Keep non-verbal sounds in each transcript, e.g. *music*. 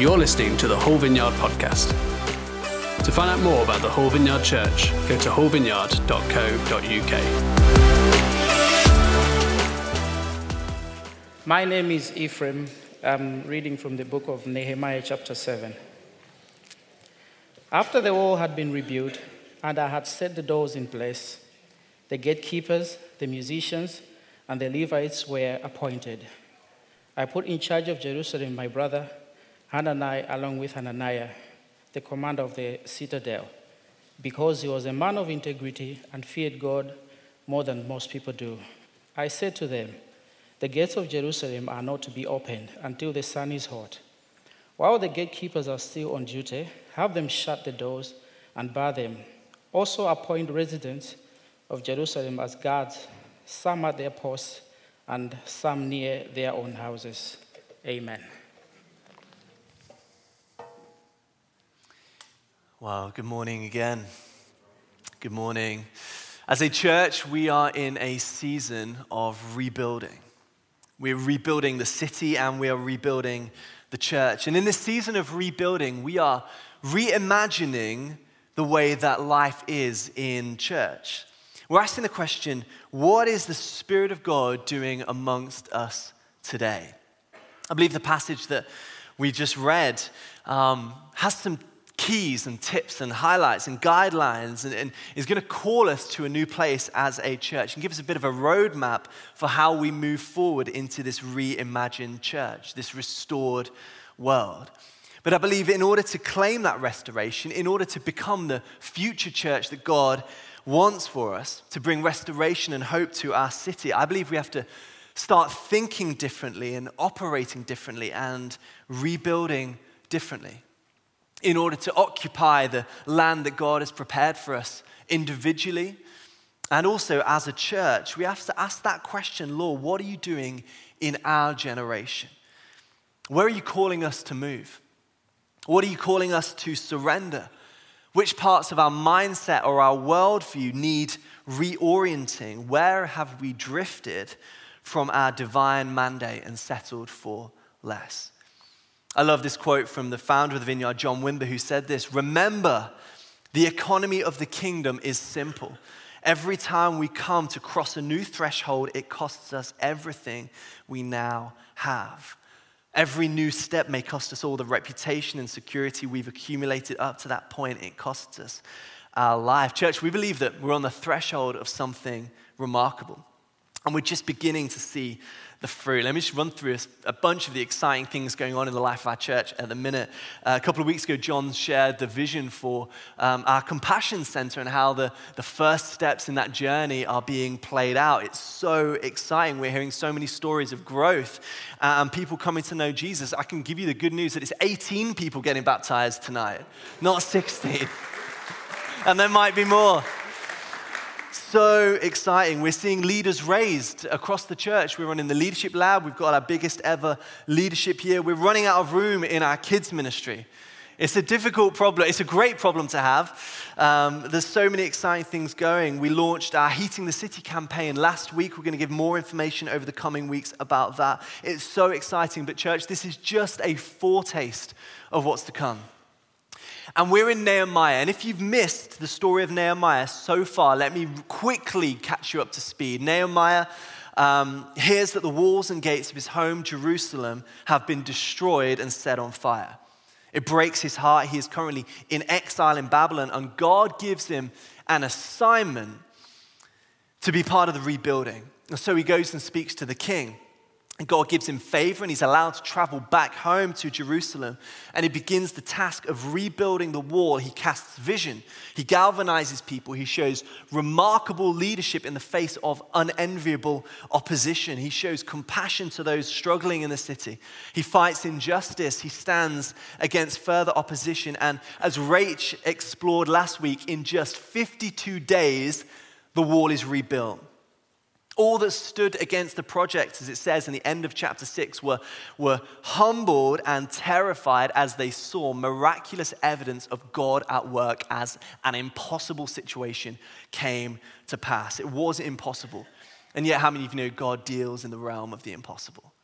You're listening to the Hull Vineyard podcast. To find out more about the Hull Vineyard Church, go to hullvineyard.co.uk. My name is Ephraim. I'm reading from the book of Nehemiah, chapter 7. After the wall had been rebuilt, and I had set the doors in place, the gatekeepers, the musicians, and the Levites were appointed. I put in charge of Jerusalem my brother Hanani, along with Hananiah, the commander of the citadel, because he was a man of integrity and feared God more than most people do. I said to them, The gates of Jerusalem are not to be opened until the sun is hot. While the gatekeepers are still on duty, have them shut the doors and bar them. Also appoint residents of Jerusalem as guards, some at their posts and some near their own houses. Amen. Well, good morning again. Good morning. As a church, we are in a season of rebuilding. We're rebuilding the city and we are rebuilding the church. And in this season of rebuilding, we are reimagining the way that life is in church. We're asking the question what is the Spirit of God doing amongst us today? I believe the passage that we just read um, has some keys and tips and highlights and guidelines and, and is going to call us to a new place as a church and give us a bit of a roadmap for how we move forward into this reimagined church, this restored world. But I believe in order to claim that restoration, in order to become the future church that God wants for us, to bring restoration and hope to our city, I believe we have to start thinking differently and operating differently and rebuilding differently in order to occupy the land that God has prepared for us individually and also as a church. We have to ask that question Lord, what are you doing in our generation? Where are you calling us to move? What are you calling us to surrender? Which parts of our mindset or our worldview need reorienting? Where have we drifted from our divine mandate and settled for less? I love this quote from the founder of the vineyard, John Wimber, who said this Remember, the economy of the kingdom is simple. Every time we come to cross a new threshold, it costs us everything we now have. Every new step may cost us all the reputation and security we've accumulated up to that point. It costs us our life. Church, we believe that we're on the threshold of something remarkable. And we're just beginning to see the fruit. Let me just run through a, bunch of the exciting things going on in the life of our church at the minute. Uh, a couple of weeks ago, John shared the vision for um, our compassion center and how the, the first steps in that journey are being played out. It's so exciting. We're hearing so many stories of growth uh, and people coming to know Jesus. I can give you the good news that it's 18 people getting baptized tonight, not 16. *laughs* and there might be more so exciting. We're seeing leaders raised across the church. We're running the leadership lab. We've got our biggest ever leadership year. We're running out of room in our kids' ministry. It's a difficult problem. It's a great problem to have. Um, there's so many exciting things going. We launched our Heating the City campaign last week. We're going to give more information over the coming weeks about that. It's so exciting. But, church, this is just a foretaste of what's to come. And we're in Nehemiah. And if you've missed the story of Nehemiah so far, let me quickly catch you up to speed. Nehemiah um, hears that the walls and gates of his home, Jerusalem, have been destroyed and set on fire. It breaks his heart. He is currently in exile in Babylon, and God gives him an assignment to be part of the rebuilding. And so he goes and speaks to the king. God gives him favor and he's allowed to travel back home to Jerusalem. And he begins the task of rebuilding the wall. He casts vision, he galvanizes people, he shows remarkable leadership in the face of unenviable opposition. He shows compassion to those struggling in the city. He fights injustice, he stands against further opposition. And as Rach explored last week, in just 52 days, the wall is rebuilt. All that stood against the project, as it says in the end of chapter 6, were, were humbled and terrified as they saw miraculous evidence of God at work as an impossible situation came to pass. It was impossible. And yet, how many of you know God deals in the realm of the impossible?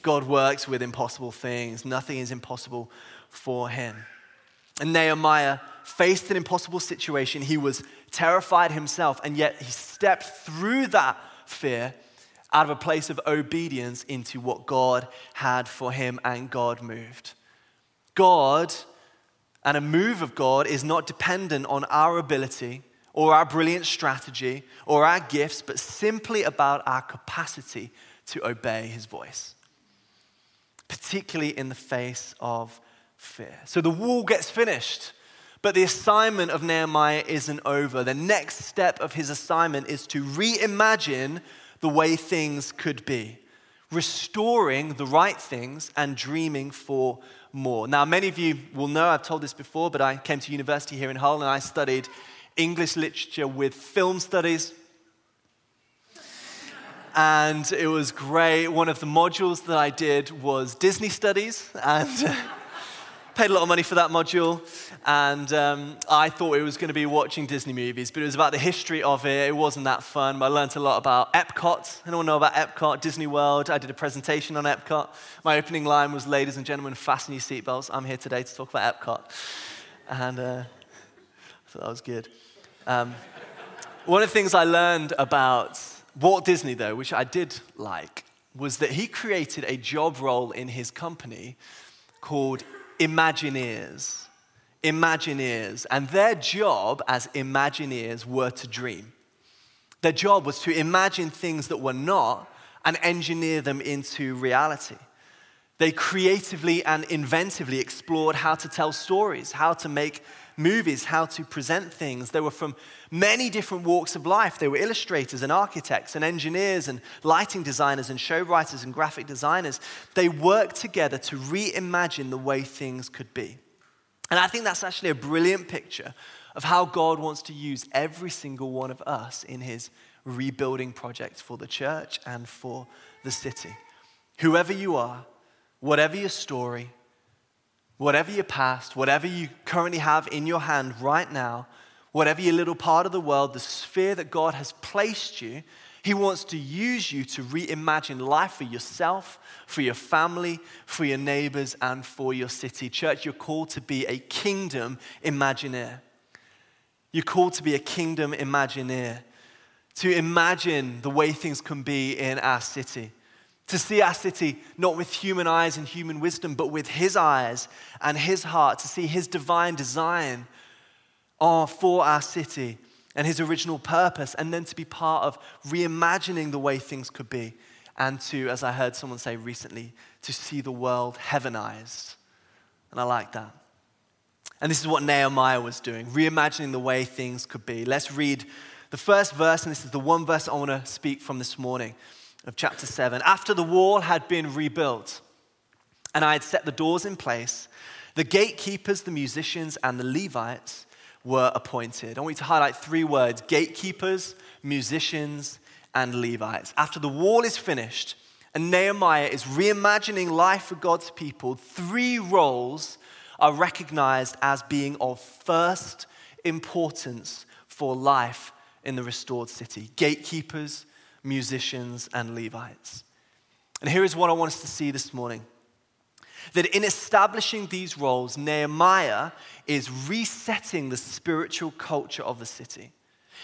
God works with impossible things. Nothing is impossible for him. And Nehemiah faced an impossible situation. He was terrified himself, and yet he stepped through that fear out of a place of obedience into what God had for him, and God moved. God and a move of God is not dependent on our ability or our brilliant strategy or our gifts, but simply about our capacity to obey his voice, particularly in the face of fear. So the wall gets finished. But the assignment of Nehemiah isn't over. The next step of his assignment is to reimagine the way things could be, restoring the right things and dreaming for more. Now, many of you will know, I've told this before, but I came to university here in Hull and I studied English literature with film studies. And it was great. One of the modules that I did was Disney studies, and *laughs* paid a lot of money for that module, and um, I thought it was going to be watching Disney movies, but it was about the history of it. It wasn't that fun, but I learned a lot about Epcot. Anyone know about Epcot, Disney World? I did a presentation on Epcot. My opening line was, ladies and gentlemen, fasten your seatbelts. I'm here today to talk about Epcot. And uh, thought that was good. Um, one of the things I learned about Walt Disney, though, which I did like, was that he created a job role in his company called Imagineers. Imagineers. And their job as Imagineers were to dream. Their job was to imagine things that were not and engineer them into reality. They creatively and inventively explored how to tell stories, how to make movies, how to present things. They were from many different walks of life. They were illustrators and architects and engineers and lighting designers and show writers and graphic designers. They worked together to reimagine the way things could be. And I think that's actually a brilliant picture of how God wants to use every single one of us in his rebuilding project for the church and for the city. Whoever you are, whatever your story, whatever your past, whatever you currently have in your hand right now, whatever your little part of the world, the sphere that God has placed you, He wants to use you to reimagine life for yourself, for your family, for your neighbors, and for your city. Church, you're called to be a kingdom imagineer. You're called to be a kingdom imagineer, to imagine the way things can be in our city to see our city not with human eyes and human wisdom, but with His eyes and His heart, to see His divine design for our city and His original purpose, and then to be part of reimagining the way things could be, and to, as I heard someone say recently, to see the world heavenized. And I like that. And this is what Nehemiah was doing, reimagining the way things could be. Let's read the first verse, and this is the one verse I want to speak from this morning of chapter 7. After the wall had been rebuilt and I had set the doors in place, the gatekeepers, the musicians, and the Levites were appointed. I want you to highlight three words gatekeepers, musicians, and Levites. After the wall is finished and Nehemiah is reimagining life for God's people, three roles are recognized as being of first importance for life in the restored city gatekeepers, musicians, and Levites. And here is what I want us to see this morning that in establishing these roles, Nehemiah is resetting the spiritual culture of the city.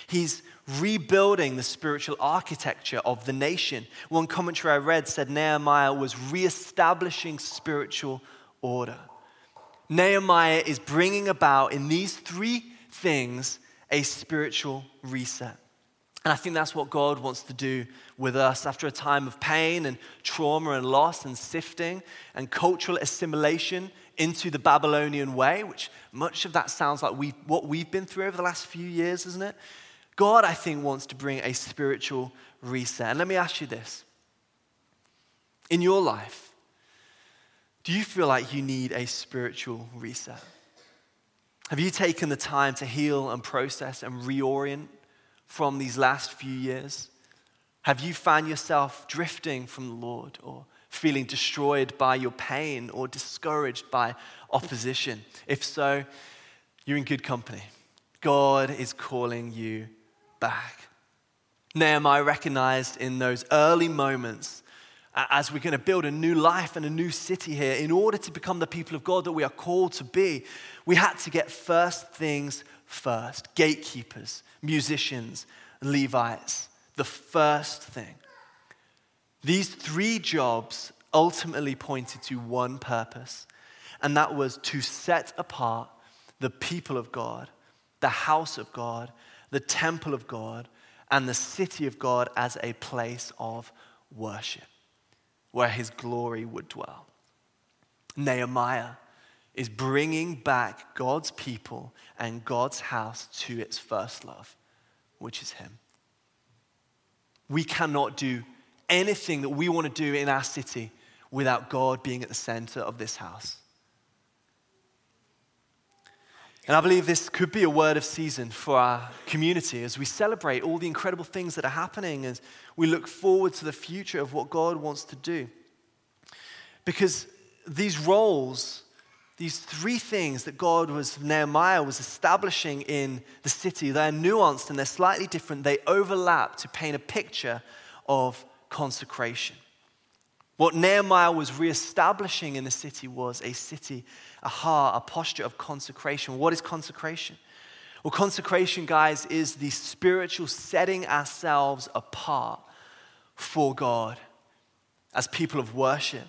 He's rebuilding the spiritual architecture of the nation. One commentary I read said Nehemiah was reestablishing spiritual order. Nehemiah is bringing about in these three things a spiritual reset. And I think that's what God wants to do with us after a time of pain and trauma and loss and sifting and cultural assimilation into the Babylonian way, which much of that sounds like we, what we've been through over the last few years, isn't it? God, I think, wants to bring a spiritual reset. And let me ask you this In your life, do you feel like you need a spiritual reset? Have you taken the time to heal and process and reorient from these last few years? Have you found yourself drifting from the Lord or feeling destroyed by your pain or discouraged by opposition? If so, you're in good company. God is calling you back. Nehemiah recognized in those early moments as we're going to build a new life and a new city here, in order to become the people of God that we are called to be, we had to get first things first gatekeepers, musicians, Levites. The first thing. These three jobs ultimately pointed to one purpose, and that was to set apart the people of God, the house of God, the temple of God, and the city of God as a place of worship where his glory would dwell. Nehemiah is bringing back God's people and God's house to its first love, which is him. We cannot do anything that we want to do in our city without God being at the center of this house. And I believe this could be a word of season for our community as we celebrate all the incredible things that are happening, as we look forward to the future of what God wants to do. Because these roles, these three things that God was, Nehemiah was establishing in the city, they're nuanced and they're slightly different. They overlap to paint a picture of consecration. What Nehemiah was reestablishing in the city was a city, a heart, a posture of consecration. What is consecration? Well, consecration, guys, is the spiritual setting ourselves apart for God as people of worship,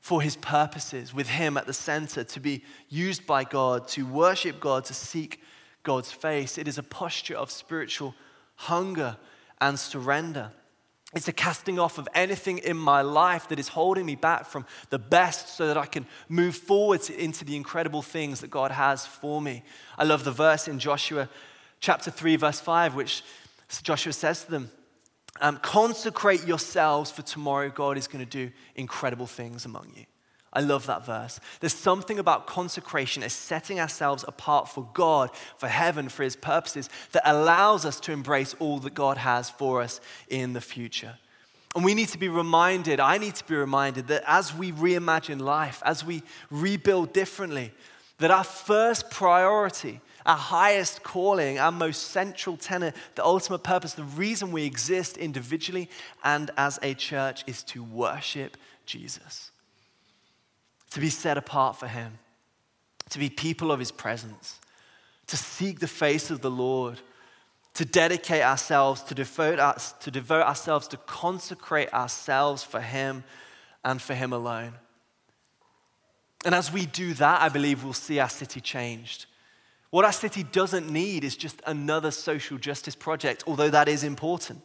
for His purposes, with Him at the center, to be used by God, to worship God, to seek God's face. It is a posture of spiritual hunger and surrender. It's a casting off of anything in my life that is holding me back from the best so that I can move forward into the incredible things that God has for me. I love the verse in Joshua chapter 3, verse 5, which Joshua says to them um, Consecrate yourselves, for tomorrow God is going to do incredible things among you. I love that verse. There's something about consecration as setting ourselves apart for God, for heaven, for His purposes, that allows us to embrace all that God has for us in the future. And we need to be reminded, I need to be reminded that as we reimagine life, as we rebuild differently, that our first priority, our highest calling, our most central tenet, the ultimate purpose, the reason we exist individually and as a church is to worship Jesus to be set apart for Him, to be people of His presence, to seek the face of the Lord, to dedicate ourselves, to devote, us, to devote ourselves, to consecrate ourselves for Him and for Him alone. And as we do that, I believe we'll see our city changed. What our city doesn't need is just another social justice project, although that is important.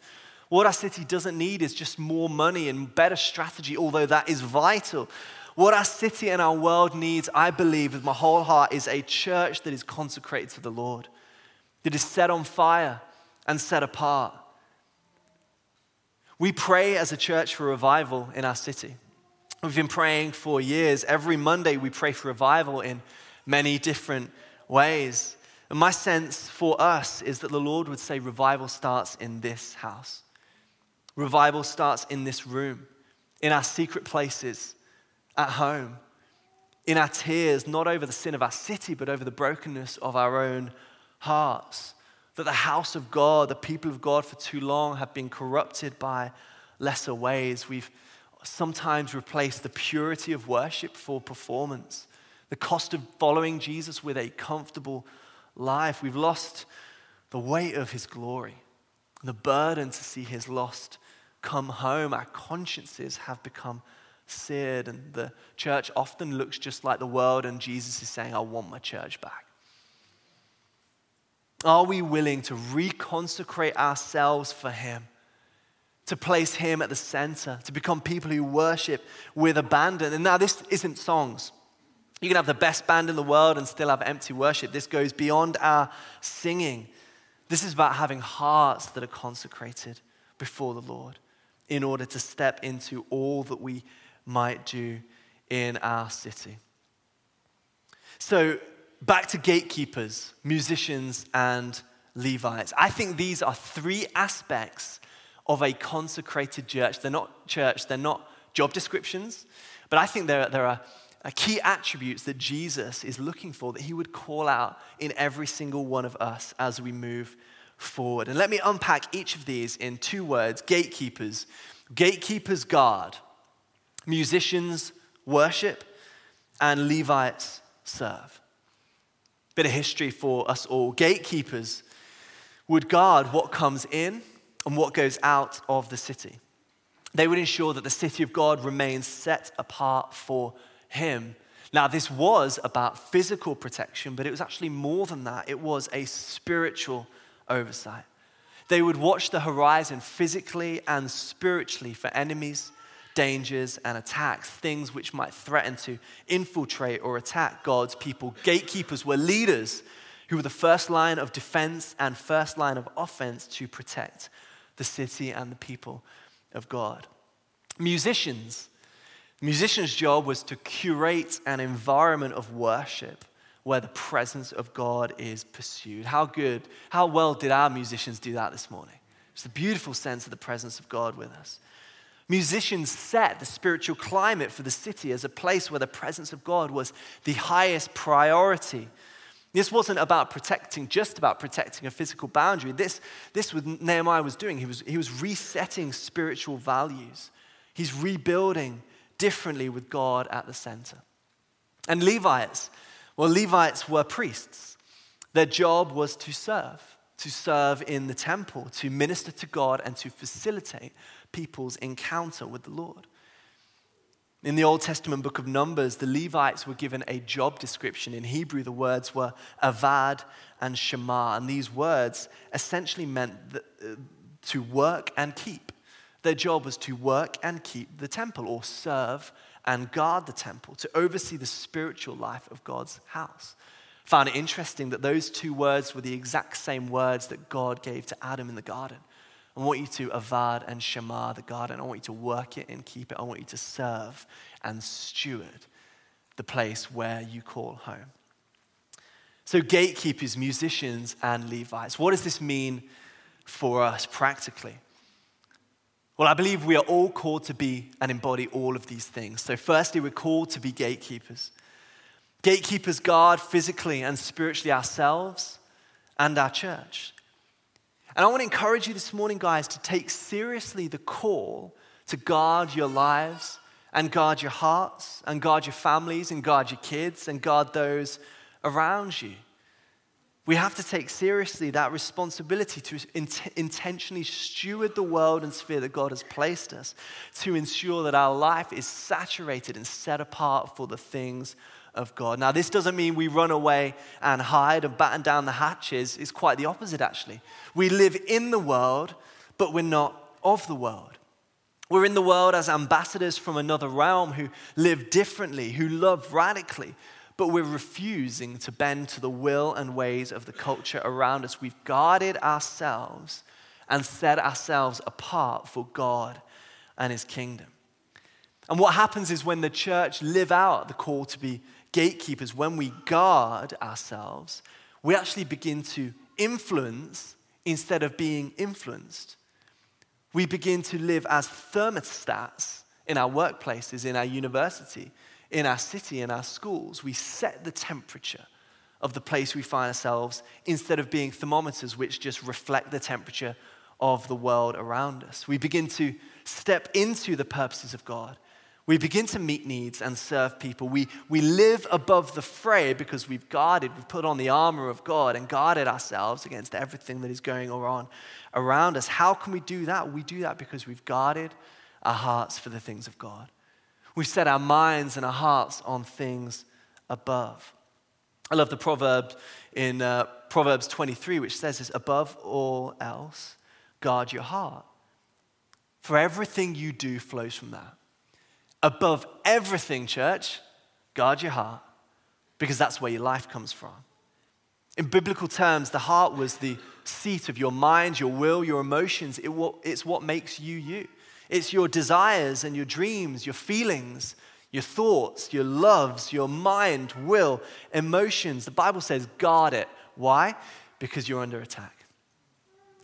What our city doesn't need is just more money and better strategy, although that is vital. What our city and our world needs, I believe, with my whole heart, is a church that is consecrated to the Lord, that is set on fire and set apart. We pray as a church for revival in our city. We've been praying for years. Every Monday, we pray for revival in many different ways. And my sense for us is that the Lord would say revival starts in this house. Revival starts in this room, in our secret places, at home, in our tears, not over the sin of our city, but over the brokenness of our own hearts. That the house of God, the people of God for too long have been corrupted by lesser ways. We've sometimes replaced the purity of worship for performance, the cost of following Jesus with a comfortable life. We've lost the weight of his glory, the burden to see his lost come home. Our consciences have become seared, and the church often looks just like the world, and Jesus is saying, I want my church back. Are we willing to reconsecrate ourselves for Him? To place Him at the center, to become people who worship with abandon. And now, this isn't songs. You can have the best band in the world and still have empty worship. This goes beyond our singing. This is about having hearts that are consecrated before the Lord in order to step into all that we might do in our city. So, back to gatekeepers, musicians, and Levites. I think these are three aspects of a consecrated church. They're not church, they're not job descriptions, but I think there, there are key attributes that Jesus is looking for that he would call out in every single one of us as we move forward. And let me unpack each of these in two words gatekeepers. Gatekeepers guard Musicians worship and Levites serve. Bit of history for us all. Gatekeepers would guard what comes in and what goes out of the city. They would ensure that the city of God remains set apart for Him. Now, this was about physical protection, but it was actually more than that. It was a spiritual oversight. They would watch the horizon physically and spiritually for enemies, dangers, and attacks, things which might threaten to infiltrate or attack God's people. Gatekeepers were leaders who were the first line of defense and first line of offense to protect the city and the people of God. Musicians, musicians' job was to curate an environment of worship where the presence of God is pursued. How good, how well did our musicians do that this morning? It's a beautiful sense of the presence of God with us. Musicians set the spiritual climate for the city as a place where the presence of God was the highest priority. This wasn't about protecting, just about protecting a physical boundary. This, this was Nehemiah was doing. He was, he was resetting spiritual values. He's rebuilding differently with God at the center. And Levites, well, Levites were priests. Their job was to serve, to serve in the temple, to minister to God, and to facilitate people's encounter with the Lord. In the Old Testament book of Numbers, the Levites were given a job description. In Hebrew, the words were avad and shema. And these words essentially meant that, uh, to work and keep. Their job was to work and keep the temple, or serve and guard the temple, to oversee the spiritual life of God's house. Found it interesting that those two words were the exact same words that God gave to Adam in the garden. I want you to avad and shema the garden. I want you to work it and keep it. I want you to serve and steward the place where you call home. So, gatekeepers, musicians, and Levites. What does this mean for us practically? Well, I believe we are all called to be and embody all of these things. So, firstly, we're called to be gatekeepers. Gatekeepers guard physically and spiritually ourselves and our church. And I want to encourage you this morning, guys, to take seriously the call to guard your lives and guard your hearts and guard your families and guard your kids and guard those around you. We have to take seriously that responsibility to int- intentionally steward the world and sphere that God has placed us, to ensure that our life is saturated and set apart for the things of God. Now, this doesn't mean we run away and hide and batten down the hatches. It's quite the opposite, actually. We live in the world, but we're not of the world. We're in the world as ambassadors from another realm who live differently, who love radically, but we're refusing to bend to the will and ways of the culture around us. We've guarded ourselves and set ourselves apart for God and His kingdom. And what happens is when the church live out the call to be gatekeepers, when we guard ourselves, we actually begin to influence instead of being influenced. We begin to live as thermostats in our workplaces, in our university, in our city, in our schools. We set the temperature of the place we find ourselves instead of being thermometers which just reflect the temperature of the world around us. We begin to step into the purposes of God we begin to meet needs and serve people. We, we live above the fray because we've guarded, we've put on the armor of God and guarded ourselves against everything that is going on around us. How can we do that? We do that because we've guarded our hearts for the things of God. We've set our minds and our hearts on things above. I love the proverb in uh, Proverbs 23, which says this above all else, guard your heart. For everything you do flows from that. Above everything, church, guard your heart because that's where your life comes from. In biblical terms, the heart was the seat of your mind, your will, your emotions. It, it's what makes you you. It's your desires and your dreams, your feelings, your thoughts, your loves, your mind, will, emotions. The Bible says guard it. Why? Because you're under attack.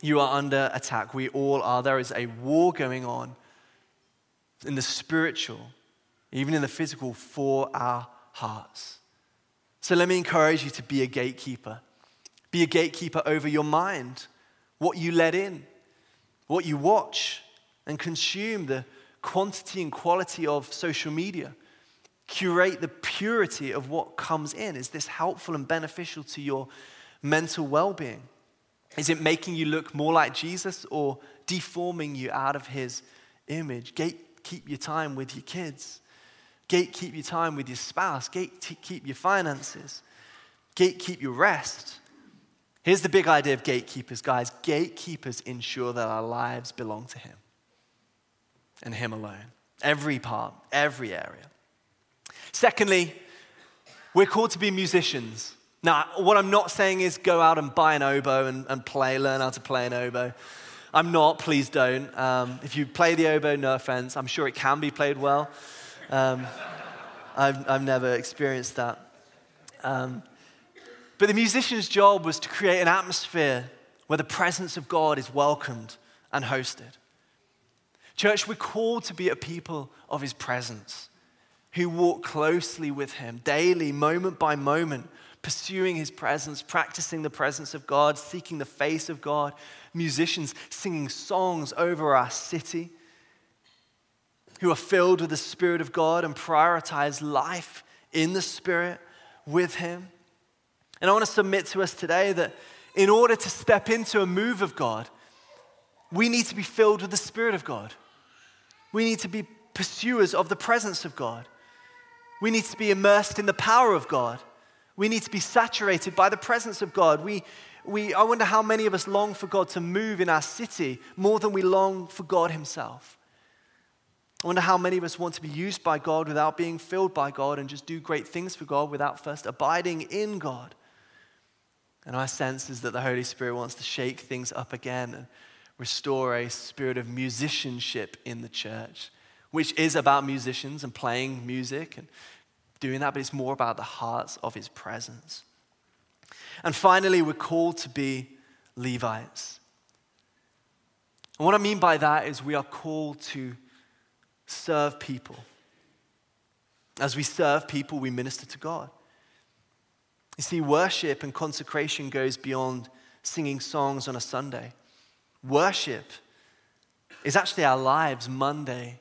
You are under attack. We all are. There is a war going on in the spiritual, even in the physical, for our hearts. So let me encourage you to be a gatekeeper. Be a gatekeeper over your mind, what you let in, what you watch and consume, the quantity and quality of social media? Curate the purity of what comes in. Is this helpful and beneficial to your mental well being? Is it making you look more like Jesus or deforming you out of his image? Gatekeep your time with your kids. Gatekeep your time with your spouse. Gatekeep your finances. Gatekeep your rest. Here's the big idea of gatekeepers, guys. Gatekeepers ensure that our lives belong to Him and Him alone. Every part, every area. Secondly, we're called to be musicians. Now, what I'm not saying is go out and buy an oboe and, and play, learn how to play an oboe. I'm not, please don't. Um, if you play the oboe, no offense, I'm sure it can be played well. Um, I've, I've never experienced that. Um, but the musician's job was to create an atmosphere where the presence of God is welcomed and hosted. Church, we're called to be a people of his presence who walk closely with him daily, moment by moment, pursuing his presence, practicing the presence of God, seeking the face of God, musicians singing songs over our city, who are filled with the Spirit of God and prioritize life in the Spirit with him. And I want to submit to us today that in order to step into a move of God, we need to be filled with the Spirit of God. We need to be pursuers of the presence of God. We need to be immersed in the power of God. We need to be saturated by the presence of God. We, we, I wonder how many of us long for God to move in our city more than we long for God Himself. I wonder how many of us want to be used by God without being filled by God and just do great things for God without first abiding in God. And our sense is that the Holy Spirit wants to shake things up again and restore a spirit of musicianship in the church, which is about musicians and playing music and doing that, but it's more about the hearts of his presence. And finally, we're called to be Levites. And what I mean by that is we are called to serve people. As we serve people, we minister to God. You see, worship and consecration goes beyond singing songs on a Sunday. Worship is actually our lives Monday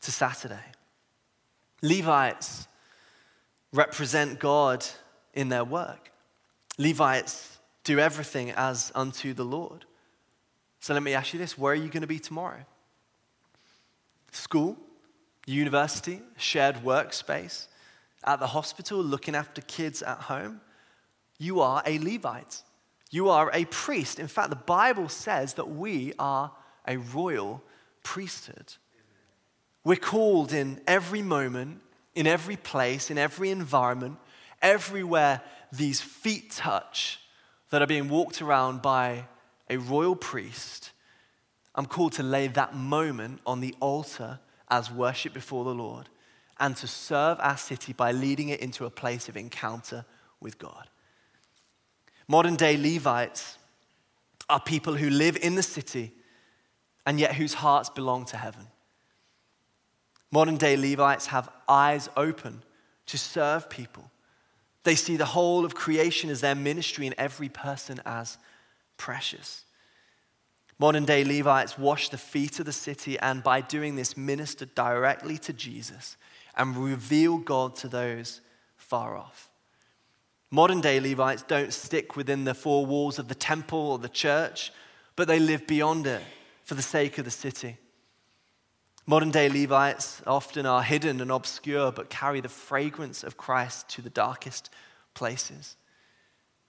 to Saturday. Levites represent God in their work. Levites do everything as unto the Lord. So let me ask you this where are you going to be tomorrow? School, university, shared workspace, at the hospital, looking after kids at home, you are a Levite. You are a priest. In fact, the Bible says that we are a royal priesthood. We're called in every moment, in every place, in every environment, everywhere these feet touch that are being walked around by a royal priest. I'm called to lay that moment on the altar as worship before the Lord and to serve our city by leading it into a place of encounter with God. Modern day Levites are people who live in the city and yet whose hearts belong to heaven. Modern day Levites have eyes open to serve people. They see the whole of creation as their ministry and every person as precious. Modern day Levites wash the feet of the city and by doing this minister directly to Jesus and reveal God to those far off. Modern day Levites don't stick within the four walls of the temple or the church, but they live beyond it for the sake of the city. Modern day Levites often are hidden and obscure, but carry the fragrance of Christ to the darkest places.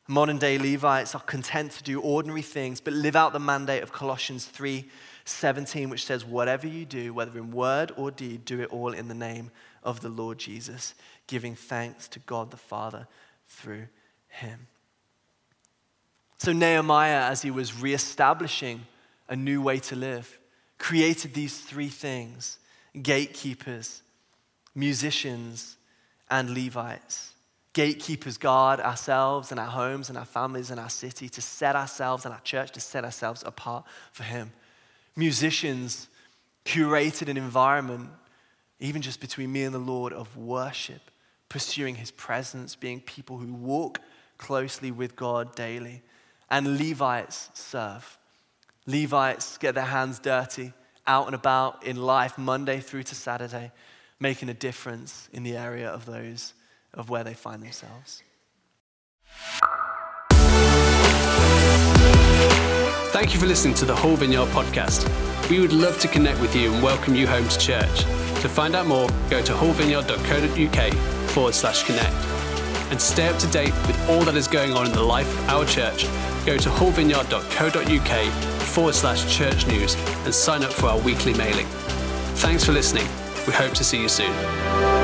Modern day Levites are content to do ordinary things, but live out the mandate of Colossians 3 17, which says, Whatever you do, whether in word or deed, do it all in the name of the Lord Jesus, giving thanks to God the Father through him. So, Nehemiah, as he was reestablishing a new way to live, created these three things gatekeepers, musicians, and Levites. Gatekeepers guard ourselves and our homes and our families and our city to set ourselves and our church to set ourselves apart for Him. Musicians curated an environment, even just between me and the Lord, of worship pursuing his presence, being people who walk closely with God daily. And Levites serve. Levites get their hands dirty out and about in life, Monday through to Saturday, making a difference in the area of those of where they find themselves. Thank you for listening to the Hull Vineyard podcast. We would love to connect with you and welcome you home to church. To find out more, go to hullvineyard.co.uk forward slash connect. And stay up to date with all that is going on in the life of our church, go to hullvineyard.co.uk forward slash church news and sign up for our weekly mailing. Thanks for listening. We hope to see you soon.